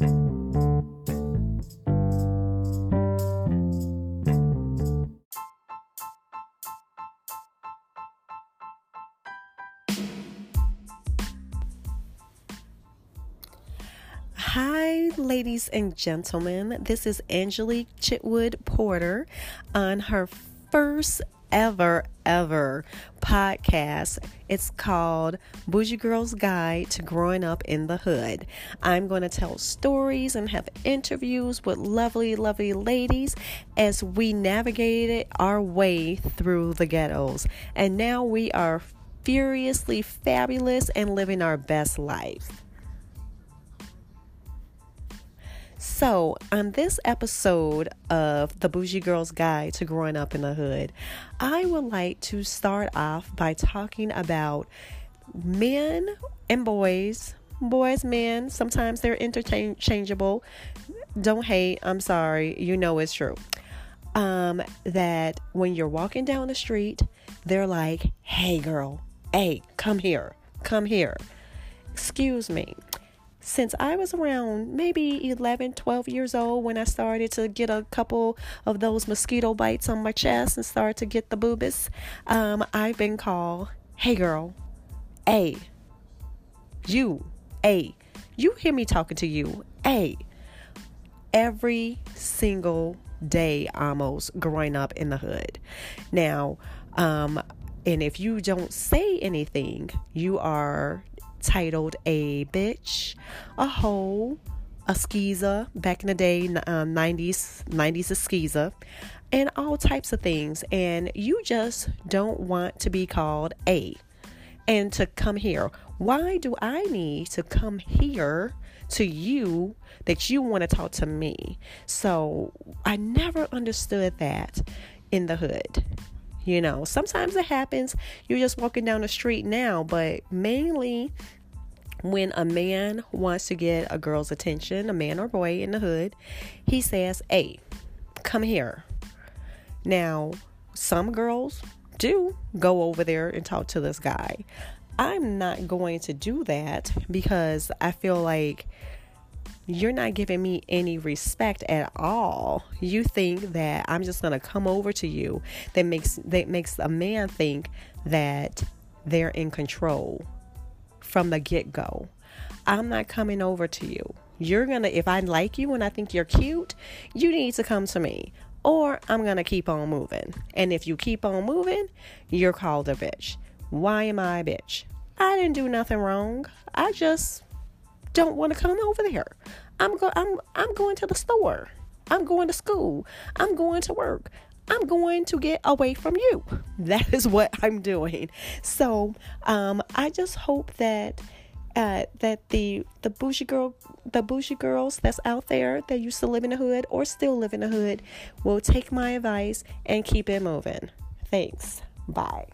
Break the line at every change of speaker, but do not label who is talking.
Hi, ladies and gentlemen. This is Angelique Chitwood Porter on her first ever, ever podcast. It's called Bougie Girl's Guide to Growing Up in the Hood. I'm going to tell stories and have interviews with lovely, lovely ladies as we navigated our way through the ghettos. And now we are furiously fabulous and living our best life. So, on this episode of the Bougie Girl's Guide to Growing Up in the Hood, I would like to start off by talking about men and boys. Boys, men, sometimes they're interchangeable. Don't hate, I'm sorry, you know it's true. Um, that when you're walking down the street, they're like, hey girl, hey, come here, come here. Excuse me since I was around maybe 11, 12 years old when I started to get a couple of those mosquito bites on my chest and start to get the boobies, um, I've been called, hey girl, hey, you, A, you hear me talking to you, A, every single day almost growing up in the hood. Now, um, and if you don't say anything, you are titled A Bitch, a Hoe, a Skeezer, back in the day, um, 90s, 90s a Skeezer, and all types of things. And you just don't want to be called A and to come here. Why do I need to come here to you that you want to talk to me? So I never understood that in the hood. You know, sometimes it happens. You're just walking down the street now, but mainly when a man wants to get a girl's attention, a man or boy in the hood, he says, Hey, come here. Now, some girls do go over there and talk to this guy. I'm not going to do that because I feel like you're not giving me any respect at all. You think that I'm just going to come over to you that makes that makes a man think that they're in control from the get-go. I'm not coming over to you. You're going to if I like you and I think you're cute, you need to come to me or I'm going to keep on moving. And if you keep on moving, you're called a bitch. Why am I a bitch? I didn't do nothing wrong. I just don't want to come over there. I'm go I'm I'm going to the store. I'm going to school. I'm going to work. I'm going to get away from you. That is what I'm doing. So um, I just hope that uh, that the the bougie girl the bougie girls that's out there that used to live in the hood or still live in the hood will take my advice and keep it moving. Thanks. Bye.